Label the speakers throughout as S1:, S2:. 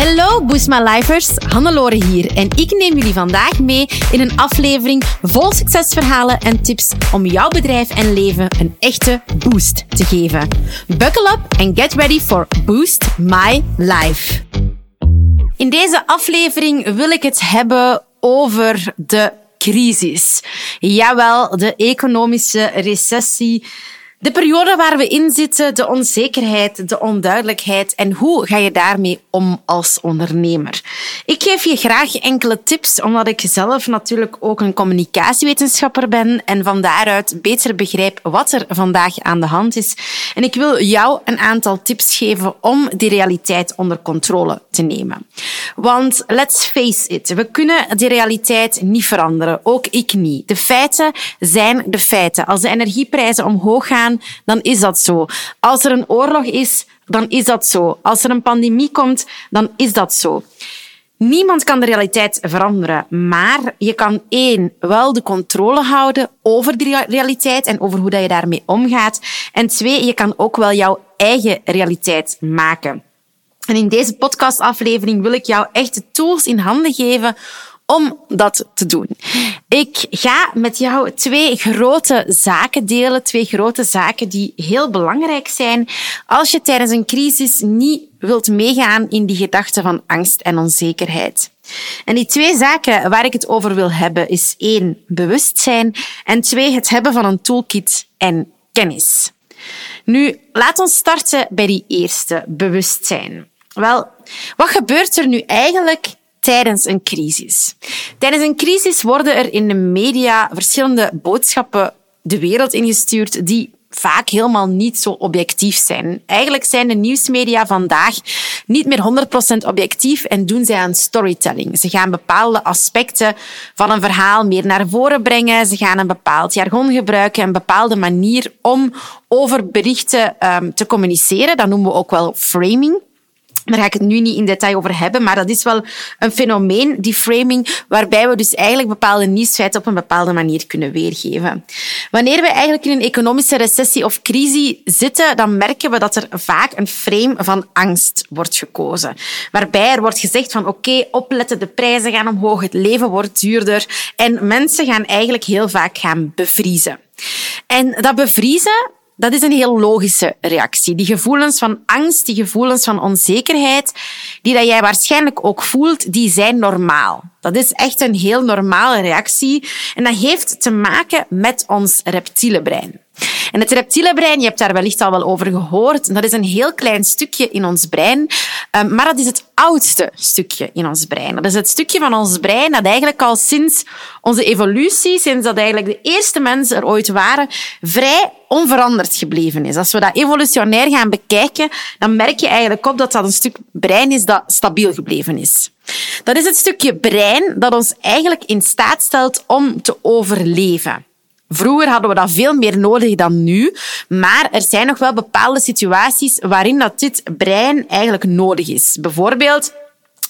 S1: Hallo Boost My Lifers, Hannelore hier en ik neem jullie vandaag mee in een aflevering vol succesverhalen en tips om jouw bedrijf en leven een echte boost te geven. Buckle up and get ready for Boost My Life. In deze aflevering wil ik het hebben over de crisis. Jawel, de economische recessie de periode waar we in zitten, de onzekerheid, de onduidelijkheid en hoe ga je daarmee om als ondernemer? Ik geef je graag enkele tips, omdat ik zelf natuurlijk ook een communicatiewetenschapper ben en van daaruit beter begrijp wat er vandaag aan de hand is. En ik wil jou een aantal tips geven om die realiteit onder controle te nemen. Want let's face it, we kunnen die realiteit niet veranderen, ook ik niet. De feiten zijn de feiten. Als de energieprijzen omhoog gaan, dan is dat zo. Als er een oorlog is, dan is dat zo. Als er een pandemie komt, dan is dat zo. Niemand kan de realiteit veranderen, maar je kan één, wel de controle houden over die realiteit en over hoe dat je daarmee omgaat. En twee, je kan ook wel jouw eigen realiteit maken. En in deze podcastaflevering wil ik jou echt de tools in handen geven om dat te doen. Ik ga met jou twee grote zaken delen, twee grote zaken die heel belangrijk zijn als je tijdens een crisis niet wilt meegaan in die gedachten van angst en onzekerheid. En die twee zaken waar ik het over wil hebben is één, bewustzijn en twee, het hebben van een toolkit en kennis. Nu, laat ons starten bij die eerste, bewustzijn. Wel, wat gebeurt er nu eigenlijk tijdens een crisis. Tijdens een crisis worden er in de media verschillende boodschappen de wereld ingestuurd die vaak helemaal niet zo objectief zijn. Eigenlijk zijn de nieuwsmedia vandaag niet meer 100% objectief en doen zij aan storytelling. Ze gaan bepaalde aspecten van een verhaal meer naar voren brengen. Ze gaan een bepaald jargon gebruiken, een bepaalde manier om over berichten um, te communiceren. Dat noemen we ook wel framing. Daar ga ik het nu niet in detail over hebben, maar dat is wel een fenomeen, die framing, waarbij we dus eigenlijk bepaalde nieuwsfeiten op een bepaalde manier kunnen weergeven. Wanneer we eigenlijk in een economische recessie of crisis zitten, dan merken we dat er vaak een frame van angst wordt gekozen. Waarbij er wordt gezegd van oké, opletten, de prijzen gaan omhoog, het leven wordt duurder en mensen gaan eigenlijk heel vaak gaan bevriezen. En dat bevriezen, dat is een heel logische reactie. Die gevoelens van angst, die gevoelens van onzekerheid, die dat jij waarschijnlijk ook voelt, die zijn normaal. Dat is echt een heel normale reactie. En dat heeft te maken met ons reptiele brein. En het reptiele brein, je hebt daar wellicht al wel over gehoord, dat is een heel klein stukje in ons brein, ehm, maar dat is het oudste stukje in ons brein. Dat is het stukje van ons brein dat eigenlijk al sinds onze evolutie, sinds dat eigenlijk de eerste mensen er ooit waren, vrij onveranderd gebleven is. Als we dat evolutionair gaan bekijken, dan merk je eigenlijk op dat dat een stuk brein is dat stabiel gebleven is. Dat is het stukje brein dat ons eigenlijk in staat stelt om te overleven. Vroeger hadden we dat veel meer nodig dan nu, maar er zijn nog wel bepaalde situaties waarin dat dit brein eigenlijk nodig is. Bijvoorbeeld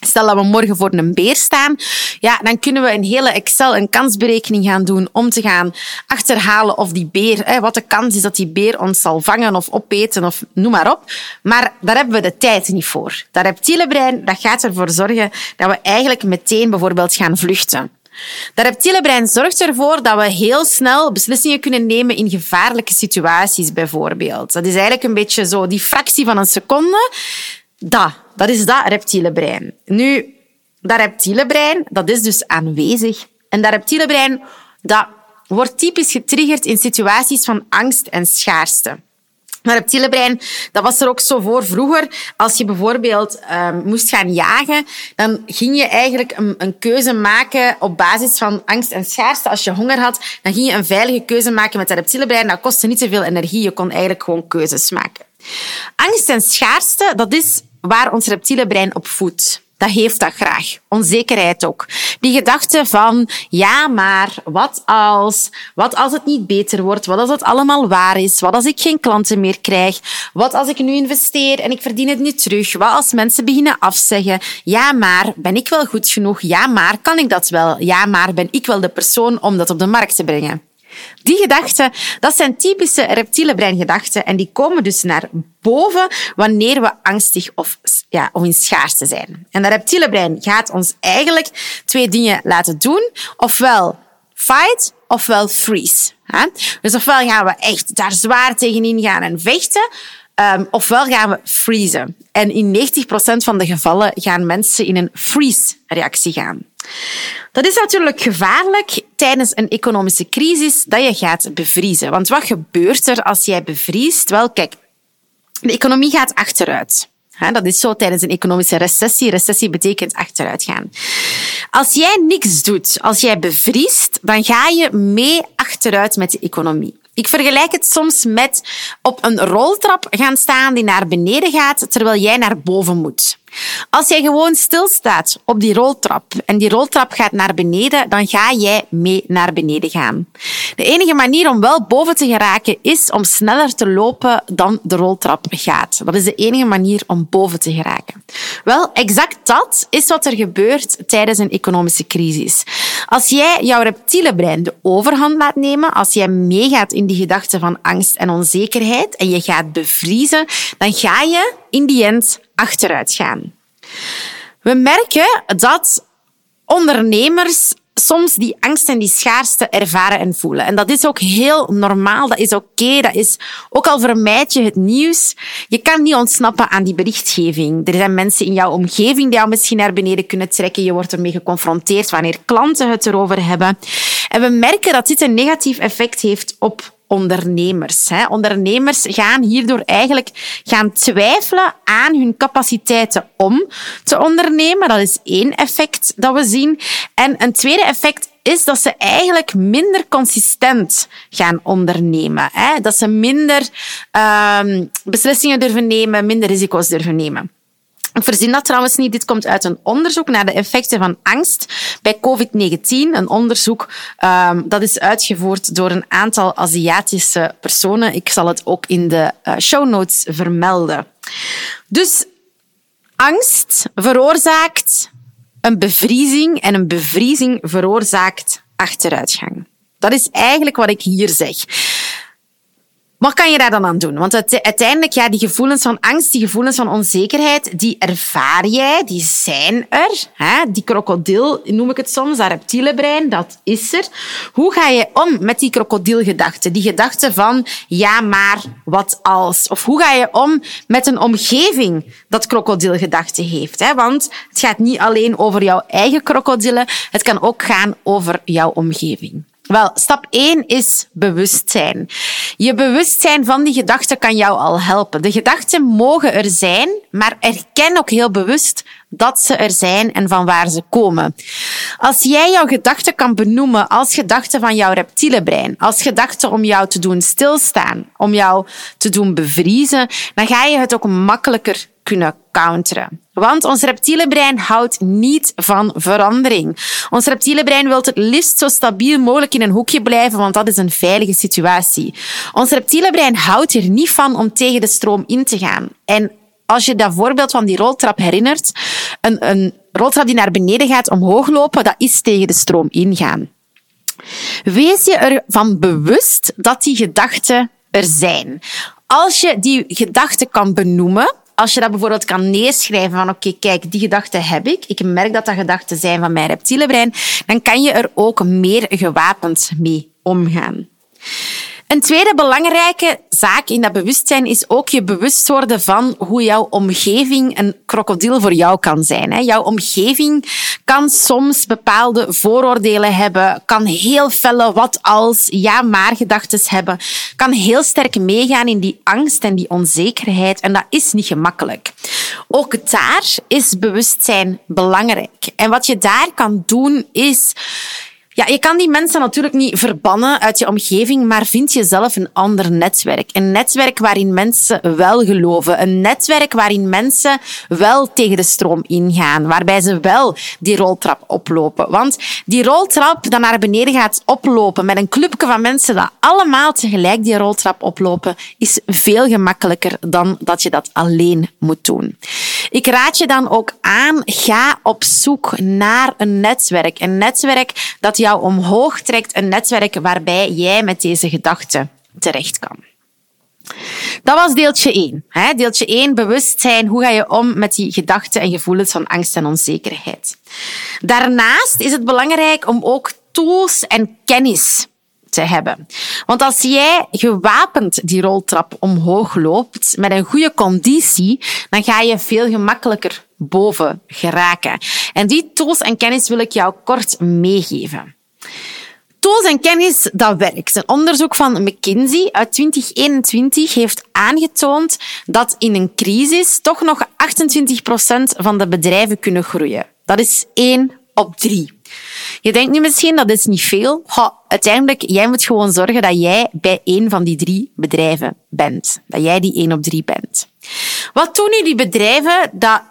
S1: Stel dat we morgen voor een beer staan, ja, dan kunnen we een hele Excel, een kansberekening gaan doen om te gaan achterhalen of die beer, hè, wat de kans is dat die beer ons zal vangen of opeten of noem maar op. Maar daar hebben we de tijd niet voor. Dat reptiele brein, dat gaat ervoor zorgen dat we eigenlijk meteen bijvoorbeeld gaan vluchten. Dat reptiele brein zorgt ervoor dat we heel snel beslissingen kunnen nemen in gevaarlijke situaties, bijvoorbeeld. Dat is eigenlijk een beetje zo die fractie van een seconde. Dat, dat is dat reptiele brein. Nu, dat reptiele brein, dat is dus aanwezig. En dat reptiele brein, dat wordt typisch getriggerd in situaties van angst en schaarste. Maar reptiele brein, dat was er ook zo voor vroeger. Als je bijvoorbeeld um, moest gaan jagen, dan ging je eigenlijk een, een, keuze maken op basis van angst en schaarste. Als je honger had, dan ging je een veilige keuze maken met dat reptiele brein. Dat kostte niet zoveel energie. Je kon eigenlijk gewoon keuzes maken. Angst en schaarste, dat is waar ons reptiele brein op voedt dat heeft dat graag. Onzekerheid ook. Die gedachte van, ja, maar wat als? Wat als het niet beter wordt? Wat als het allemaal waar is? Wat als ik geen klanten meer krijg? Wat als ik nu investeer en ik verdien het niet terug? Wat als mensen beginnen afzeggen? Ja, maar ben ik wel goed genoeg? Ja, maar kan ik dat wel? Ja, maar ben ik wel de persoon om dat op de markt te brengen? Die gedachten, dat zijn typische reptiele breingedachten en die komen dus naar boven wanneer we angstig of, ja, of in schaarste zijn. En dat reptiele brein gaat ons eigenlijk twee dingen laten doen. Ofwel fight, ofwel freeze. Dus ofwel gaan we echt daar zwaar tegenin gaan en vechten, um, ofwel gaan we freezen. En in 90% van de gevallen gaan mensen in een freeze-reactie gaan. Dat is natuurlijk gevaarlijk tijdens een economische crisis dat je gaat bevriezen. Want wat gebeurt er als jij bevriest? Wel, kijk, de economie gaat achteruit. Dat is zo tijdens een economische recessie. Recessie betekent achteruit gaan. Als jij niks doet, als jij bevriest, dan ga je mee achteruit met de economie. Ik vergelijk het soms met op een roltrap gaan staan die naar beneden gaat, terwijl jij naar boven moet. Als jij gewoon stilstaat op die roltrap en die roltrap gaat naar beneden, dan ga jij mee naar beneden gaan. De enige manier om wel boven te geraken is om sneller te lopen dan de roltrap gaat. Dat is de enige manier om boven te geraken. Wel, exact dat is wat er gebeurt tijdens een economische crisis. Als jij jouw reptiele brein de overhand laat nemen, als jij meegaat in die gedachten van angst en onzekerheid en je gaat bevriezen, dan ga je in die end achteruit gaan. We merken dat ondernemers soms die angst en die schaarste ervaren en voelen. En dat is ook heel normaal, dat is oké, dat is ook al vermijd je het nieuws. Je kan niet ontsnappen aan die berichtgeving. Er zijn mensen in jouw omgeving die jou misschien naar beneden kunnen trekken. Je wordt ermee geconfronteerd wanneer klanten het erover hebben. En we merken dat dit een negatief effect heeft op ondernemers. Hè. Ondernemers gaan hierdoor eigenlijk gaan twijfelen aan hun capaciteiten om te ondernemen. Dat is één effect dat we zien. En een tweede effect is dat ze eigenlijk minder consistent gaan ondernemen. Hè. Dat ze minder uh, beslissingen durven nemen, minder risico's durven nemen. Ik verzin dat trouwens niet. Dit komt uit een onderzoek naar de effecten van angst bij COVID-19. Een onderzoek um, dat is uitgevoerd door een aantal Aziatische personen. Ik zal het ook in de uh, show notes vermelden. Dus angst veroorzaakt een bevriezing en een bevriezing veroorzaakt achteruitgang. Dat is eigenlijk wat ik hier zeg. Wat kan je daar dan aan doen? Want uiteindelijk, ja, die gevoelens van angst, die gevoelens van onzekerheid, die ervaar jij, die zijn er. Hè? Die krokodil, noem ik het soms, dat reptiele brein, dat is er. Hoe ga je om met die krokodilgedachten? Die gedachten van, ja, maar wat als? Of hoe ga je om met een omgeving dat krokodilgedachten heeft? Hè? Want het gaat niet alleen over jouw eigen krokodillen, het kan ook gaan over jouw omgeving. Wel, stap 1 is bewustzijn. Je bewustzijn van die gedachten kan jou al helpen. De gedachten mogen er zijn, maar erken ook heel bewust dat ze er zijn en van waar ze komen. Als jij jouw gedachten kan benoemen als gedachten van jouw reptiele brein, als gedachten om jou te doen stilstaan, om jou te doen bevriezen, dan ga je het ook makkelijker kunnen counteren. Want ons reptiele brein houdt niet van verandering. Ons reptiele brein wil het liefst zo stabiel mogelijk in een hoekje blijven, want dat is een veilige situatie. Ons reptiele brein houdt er niet van om tegen de stroom in te gaan. En als je dat voorbeeld van die roltrap herinnert, een, een roltrap die naar beneden gaat omhoog lopen, dat is tegen de stroom ingaan. Wees je ervan bewust dat die gedachten er zijn. Als je die gedachten kan benoemen, als je dat bijvoorbeeld kan neerschrijven van oké, kijk, die gedachten heb ik. Ik merk dat dat gedachten zijn van mijn reptiele brein. Dan kan je er ook meer gewapend mee omgaan. Een tweede belangrijke zaak in dat bewustzijn is ook je bewust worden van hoe jouw omgeving een krokodil voor jou kan zijn. Jouw omgeving kan soms bepaalde vooroordelen hebben, kan heel felle wat als ja maar gedachten hebben, kan heel sterk meegaan in die angst en die onzekerheid en dat is niet gemakkelijk. Ook daar is bewustzijn belangrijk. En wat je daar kan doen is ja, je kan die mensen natuurlijk niet verbannen uit je omgeving, maar vind jezelf een ander netwerk. Een netwerk waarin mensen wel geloven. Een netwerk waarin mensen wel tegen de stroom ingaan. Waarbij ze wel die roltrap oplopen. Want die roltrap dat naar beneden gaat oplopen met een clubje van mensen dat allemaal tegelijk die roltrap oplopen, is veel gemakkelijker dan dat je dat alleen moet doen. Ik raad je dan ook aan, ga op zoek naar een netwerk. Een netwerk dat jou omhoog trekt, een netwerk waarbij jij met deze gedachten terecht kan. Dat was deeltje 1. Hè? Deeltje 1, bewustzijn. Hoe ga je om met die gedachten en gevoelens van angst en onzekerheid? Daarnaast is het belangrijk om ook tools en kennis te hebben. Want als jij gewapend die roltrap omhoog loopt met een goede conditie, dan ga je veel gemakkelijker boven geraken. En die tools en kennis wil ik jou kort meegeven. Tools en kennis, dat werkt. Een onderzoek van McKinsey uit 2021 heeft aangetoond dat in een crisis toch nog 28% van de bedrijven kunnen groeien. Dat is 1 op 3. Je denkt nu misschien, dat is niet veel. Ha, uiteindelijk, jij moet gewoon zorgen dat jij bij één van die drie bedrijven bent. Dat jij die één op drie bent. Wat doen nu die bedrijven dat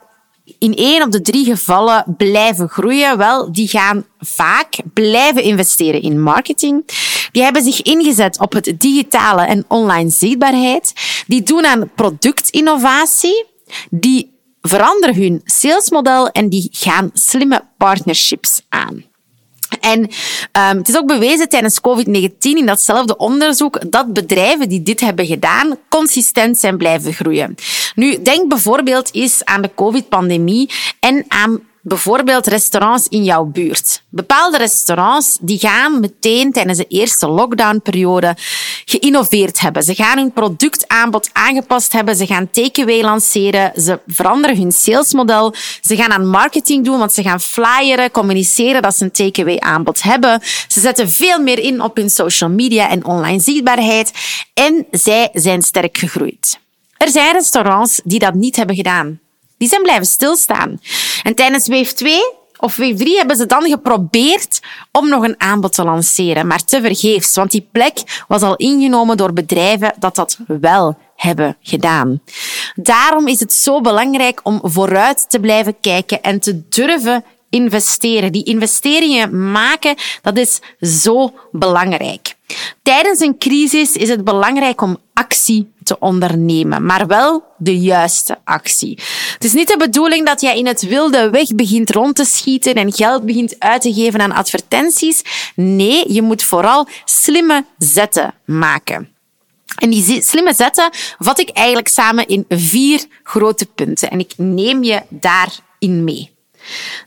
S1: in één op de drie gevallen blijven groeien? Wel, die gaan vaak blijven investeren in marketing. Die hebben zich ingezet op het digitale en online zichtbaarheid. Die doen aan productinnovatie. Die veranderen hun salesmodel en die gaan slimme partnerships aan. En um, het is ook bewezen tijdens COVID-19 in datzelfde onderzoek dat bedrijven die dit hebben gedaan consistent zijn blijven groeien. Nu, denk bijvoorbeeld eens aan de COVID-pandemie en aan bijvoorbeeld restaurants in jouw buurt. Bepaalde restaurants die gaan meteen tijdens de eerste lockdownperiode geïnnoveerd hebben. Ze gaan hun productaanbod aangepast hebben. Ze gaan takeaway lanceren. Ze veranderen hun salesmodel. Ze gaan aan marketing doen, want ze gaan flyeren, communiceren dat ze een takeaway aanbod hebben. Ze zetten veel meer in op hun social media en online zichtbaarheid. En zij zijn sterk gegroeid. Er zijn restaurants die dat niet hebben gedaan. Die zijn blijven stilstaan. En tijdens Wave 2 of Wave 3 hebben ze dan geprobeerd om nog een aanbod te lanceren, maar te vergeefs, want die plek was al ingenomen door bedrijven dat dat wel hebben gedaan. Daarom is het zo belangrijk om vooruit te blijven kijken en te durven investeren. Die investeringen maken, dat is zo belangrijk. Tijdens een crisis is het belangrijk om actie te ondernemen, maar wel de juiste actie. Het is niet de bedoeling dat jij in het wilde weg begint rond te schieten en geld begint uit te geven aan advertenties. Nee, je moet vooral slimme zetten maken. En die slimme zetten vat ik eigenlijk samen in vier grote punten en ik neem je daarin mee.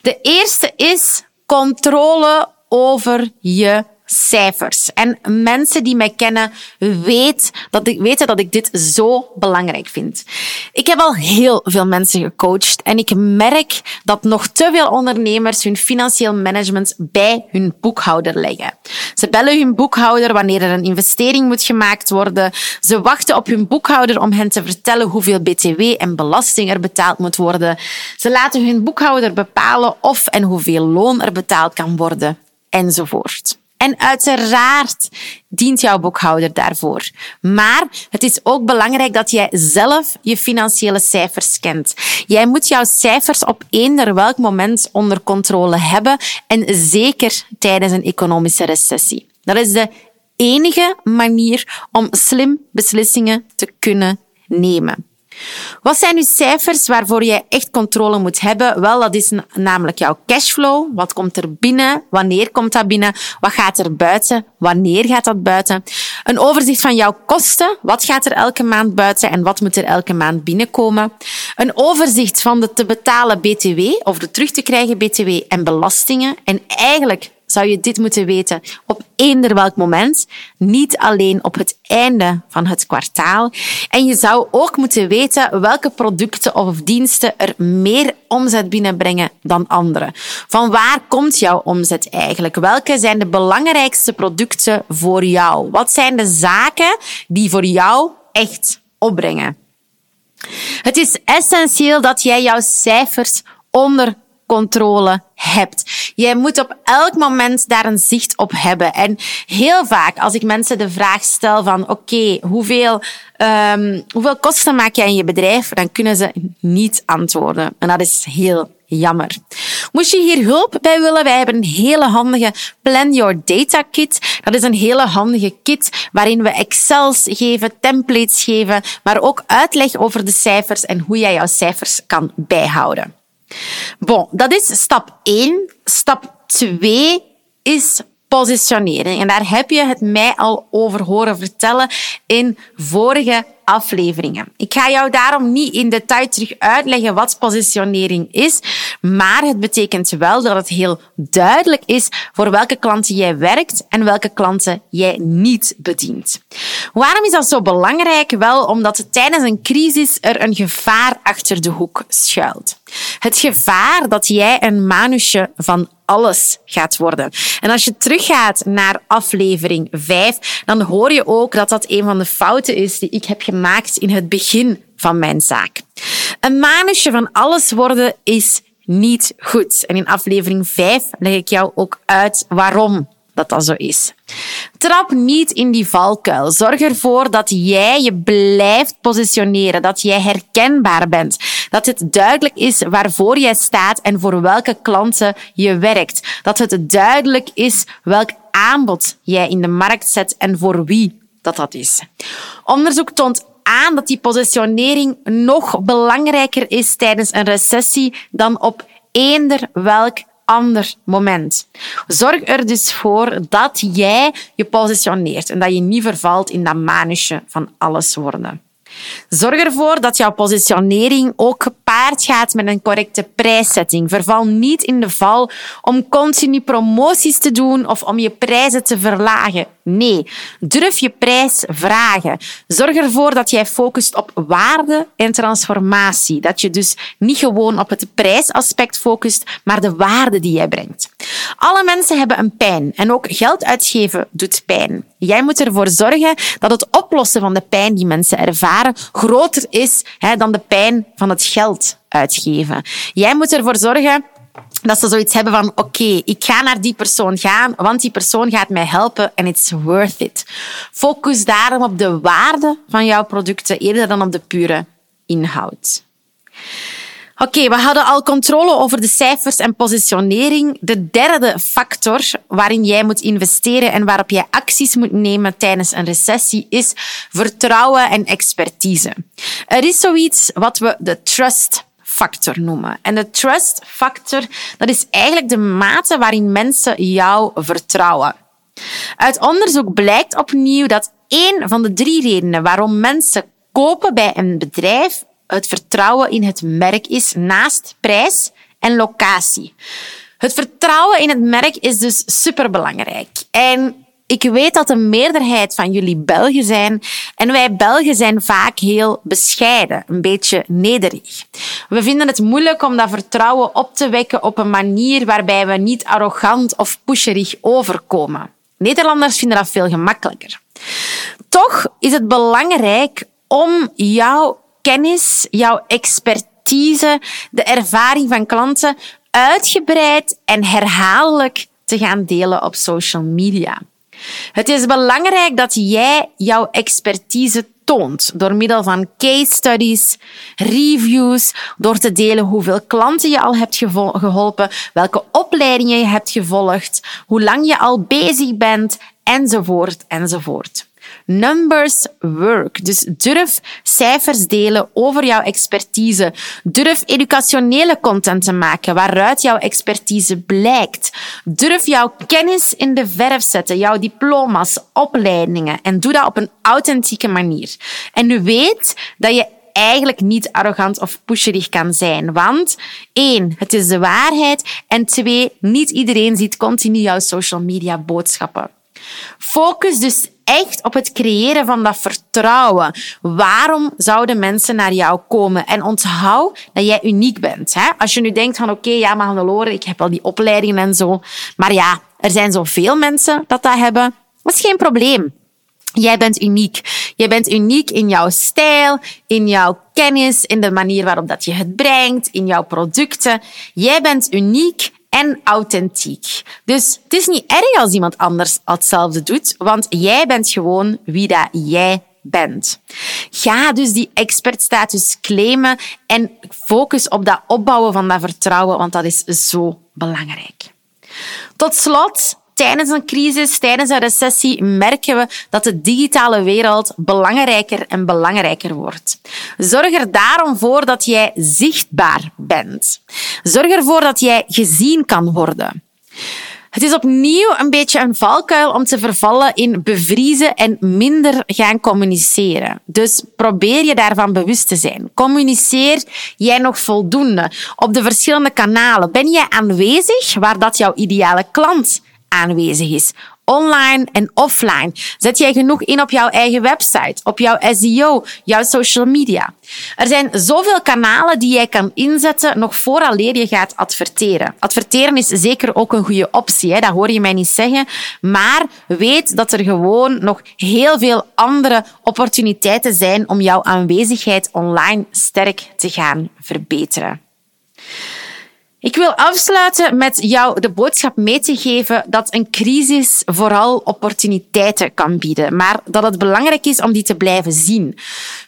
S1: De eerste is controle over je cijfers. En mensen die mij kennen weet dat ik, weten dat ik dit zo belangrijk vind. Ik heb al heel veel mensen gecoacht en ik merk dat nog te veel ondernemers hun financieel management bij hun boekhouder leggen. Ze bellen hun boekhouder wanneer er een investering moet gemaakt worden. Ze wachten op hun boekhouder om hen te vertellen hoeveel btw en belasting er betaald moet worden. Ze laten hun boekhouder bepalen of en hoeveel loon er betaald kan worden enzovoort. En uiteraard dient jouw boekhouder daarvoor. Maar het is ook belangrijk dat jij zelf je financiële cijfers kent. Jij moet jouw cijfers op eender welk moment onder controle hebben en zeker tijdens een economische recessie. Dat is de enige manier om slim beslissingen te kunnen nemen. Wat zijn nu cijfers waarvoor je echt controle moet hebben? Wel, dat is namelijk jouw cashflow. Wat komt er binnen? Wanneer komt dat binnen? Wat gaat er buiten? Wanneer gaat dat buiten? Een overzicht van jouw kosten. Wat gaat er elke maand buiten en wat moet er elke maand binnenkomen? Een overzicht van de te betalen BTW of de terug te krijgen BTW en belastingen. En eigenlijk zou je dit moeten weten op eender welk moment, niet alleen op het einde van het kwartaal. En je zou ook moeten weten welke producten of diensten er meer omzet binnenbrengen dan andere. Van waar komt jouw omzet eigenlijk? Welke zijn de belangrijkste producten voor jou? Wat zijn de zaken die voor jou echt opbrengen? Het is essentieel dat jij jouw cijfers onder controle hebt. Jij moet op elk moment daar een zicht op hebben. En heel vaak, als ik mensen de vraag stel van oké, hoeveel, um, hoeveel kosten maak jij in je bedrijf, dan kunnen ze niet antwoorden. En dat is heel jammer. Moest je hier hulp bij willen, wij hebben een hele handige Plan Your Data Kit. Dat is een hele handige kit waarin we Excels geven, templates geven, maar ook uitleg over de cijfers en hoe jij jouw cijfers kan bijhouden. Bon, dat is stap 1. Stap 2 is positionering. En daar heb je het mij al over horen vertellen in vorige afleveringen. Ik ga jou daarom niet in detail terug uitleggen wat positionering is, maar het betekent wel dat het heel duidelijk is voor welke klanten jij werkt en welke klanten jij niet bedient. Waarom is dat zo belangrijk? Wel omdat tijdens een crisis er een gevaar achter de hoek schuilt. Het gevaar dat jij een manusje van alles gaat worden. En als je teruggaat naar aflevering 5, dan hoor je ook dat dat een van de fouten is die ik heb gemaakt in het begin van mijn zaak. Een manusje van alles worden is niet goed. En in aflevering 5 leg ik jou ook uit waarom dat dat zo is. Trap niet in die valkuil. Zorg ervoor dat jij je blijft positioneren, dat jij herkenbaar bent, dat het duidelijk is waarvoor jij staat en voor welke klanten je werkt, dat het duidelijk is welk aanbod jij in de markt zet en voor wie dat dat is. Onderzoek toont aan dat die positionering nog belangrijker is tijdens een recessie dan op eender welk ander moment. Zorg er dus voor dat jij je positioneert en dat je niet vervalt in dat manusje van alles worden. Zorg ervoor dat jouw positionering ook gaat met een correcte prijszetting. Verval niet in de val om continu promoties te doen of om je prijzen te verlagen. Nee, durf je prijs vragen. Zorg ervoor dat jij focust op waarde en transformatie. Dat je dus niet gewoon op het prijsaspect focust, maar de waarde die jij brengt. Alle mensen hebben een pijn en ook geld uitgeven doet pijn. Jij moet ervoor zorgen dat het oplossen van de pijn die mensen ervaren groter is hè, dan de pijn van het geld uitgeven. Jij moet ervoor zorgen dat ze zoiets hebben van oké, ik ga naar die persoon gaan, want die persoon gaat mij helpen en it's worth it. Focus daarom op de waarde van jouw producten eerder dan op de pure inhoud. Oké, we hadden al controle over de cijfers en positionering. De derde factor waarin jij moet investeren en waarop jij acties moet nemen tijdens een recessie is vertrouwen en expertise. Er is zoiets wat we de trust factor noemen. En de trust factor, dat is eigenlijk de mate waarin mensen jou vertrouwen. Uit onderzoek blijkt opnieuw dat één van de drie redenen waarom mensen kopen bij een bedrijf het vertrouwen in het merk is naast prijs en locatie. Het vertrouwen in het merk is dus superbelangrijk. En ik weet dat de meerderheid van jullie Belgen zijn en wij Belgen zijn vaak heel bescheiden, een beetje nederig. We vinden het moeilijk om dat vertrouwen op te wekken op een manier waarbij we niet arrogant of pusherig overkomen. Nederlanders vinden dat veel gemakkelijker. Toch is het belangrijk om jouw kennis, jouw expertise, de ervaring van klanten uitgebreid en herhaaldelijk te gaan delen op social media. Het is belangrijk dat jij jouw expertise toont door middel van case studies, reviews, door te delen hoeveel klanten je al hebt geholpen, welke opleidingen je hebt gevolgd, hoe lang je al bezig bent, enzovoort, enzovoort. Numbers work. Dus durf cijfers delen over jouw expertise. Durf educationele content te maken waaruit jouw expertise blijkt. Durf jouw kennis in de verf zetten, jouw diploma's, opleidingen. En doe dat op een authentieke manier. En nu weet dat je eigenlijk niet arrogant of pusherig kan zijn. Want één, het is de waarheid. En twee, niet iedereen ziet continu jouw social media boodschappen. Focus dus echt op het creëren van dat vertrouwen. Waarom zouden mensen naar jou komen? En onthoud dat jij uniek bent. Hè? Als je nu denkt van oké, ja, maar Hannelore, ik heb al die opleidingen en zo. Maar ja, er zijn zoveel mensen dat dat hebben. Dat is geen probleem. Jij bent uniek. Jij bent uniek in jouw stijl, in jouw kennis, in de manier waarop dat je het brengt, in jouw producten. Jij bent uniek en authentiek. Dus het is niet erg als iemand anders hetzelfde doet, want jij bent gewoon wie dat jij bent. Ga dus die expertstatus claimen en focus op dat opbouwen van dat vertrouwen, want dat is zo belangrijk. Tot slot, tijdens een crisis, tijdens een recessie, merken we dat de digitale wereld belangrijker en belangrijker wordt. Zorg er daarom voor dat jij zichtbaar bent. Zorg ervoor dat jij gezien kan worden. Het is opnieuw een beetje een valkuil om te vervallen in bevriezen en minder gaan communiceren. Dus probeer je daarvan bewust te zijn. Communiceer jij nog voldoende op de verschillende kanalen? Ben jij aanwezig waar dat jouw ideale klant aanwezig is? online en offline? Zet jij genoeg in op jouw eigen website, op jouw SEO, jouw social media? Er zijn zoveel kanalen die jij kan inzetten nog vooraleer je gaat adverteren. Adverteren is zeker ook een goede optie, hè? dat hoor je mij niet zeggen. Maar weet dat er gewoon nog heel veel andere opportuniteiten zijn om jouw aanwezigheid online sterk te gaan verbeteren. Ik wil afsluiten met jou de boodschap mee te geven dat een crisis vooral opportuniteiten kan bieden, maar dat het belangrijk is om die te blijven zien.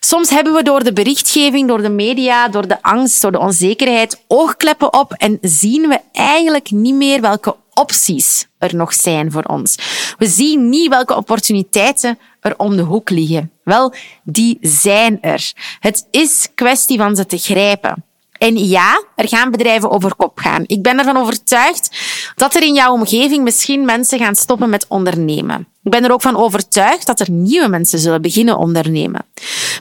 S1: Soms hebben we door de berichtgeving, door de media, door de angst, door de onzekerheid oogkleppen op en zien we eigenlijk niet meer welke opties er nog zijn voor ons. We zien niet welke opportuniteiten er om de hoek liggen. Wel, die zijn er. Het is kwestie van ze te grijpen. En ja, er gaan bedrijven over kop gaan. Ik ben ervan overtuigd dat er in jouw omgeving misschien mensen gaan stoppen met ondernemen. Ik ben er ook van overtuigd dat er nieuwe mensen zullen beginnen ondernemen.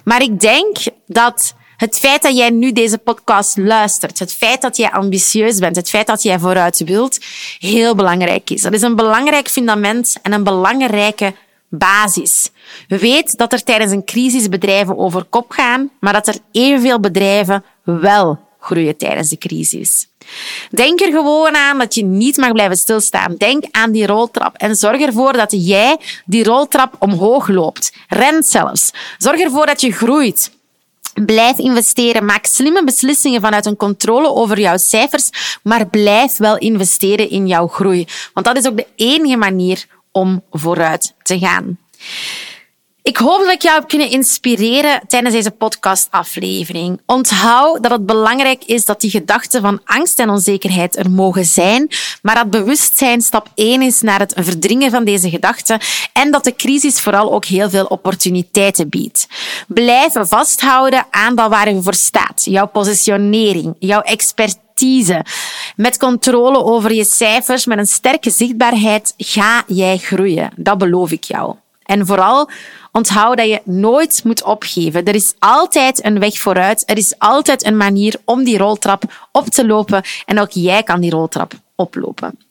S1: Maar ik denk dat het feit dat jij nu deze podcast luistert, het feit dat jij ambitieus bent, het feit dat jij vooruit wilt, heel belangrijk is. Dat is een belangrijk fundament en een belangrijke basis. We weten dat er tijdens een crisis bedrijven over kop gaan, maar dat er evenveel bedrijven wel groeien tijdens de crisis. Denk er gewoon aan dat je niet mag blijven stilstaan. Denk aan die roltrap en zorg ervoor dat jij die roltrap omhoog loopt. Ren zelfs. Zorg ervoor dat je groeit. Blijf investeren. Maak slimme beslissingen vanuit een controle over jouw cijfers, maar blijf wel investeren in jouw groei. Want dat is ook de enige manier om vooruit te gaan. Ik hoop dat ik jou heb kunnen inspireren tijdens deze podcastaflevering. Onthoud dat het belangrijk is dat die gedachten van angst en onzekerheid er mogen zijn, maar dat bewustzijn stap 1 is naar het verdringen van deze gedachten en dat de crisis vooral ook heel veel opportuniteiten biedt. Blijf vasthouden aan dat waar je voor staat, jouw positionering, jouw expertise. Met controle over je cijfers, met een sterke zichtbaarheid, ga jij groeien. Dat beloof ik jou. En vooral onthoud dat je nooit moet opgeven. Er is altijd een weg vooruit. Er is altijd een manier om die roltrap op te lopen. En ook jij kan die roltrap oplopen.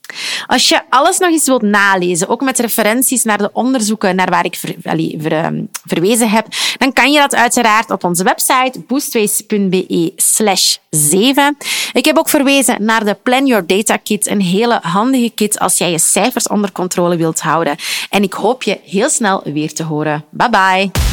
S1: Als je alles nog eens wilt nalezen, ook met referenties naar de onderzoeken naar waar ik ver, ehm, verwezen heb, dan kan je dat uiteraard op onze website boostways.be slash 7. Ik heb ook verwezen naar de Plan Your Data Kit, een hele handige kit als jij je cijfers onder controle wilt houden. En ik hoop je heel snel weer te horen. Bye bye!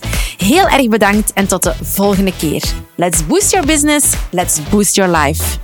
S1: Heel erg bedankt en tot de volgende keer. Let's boost your business, let's boost your life.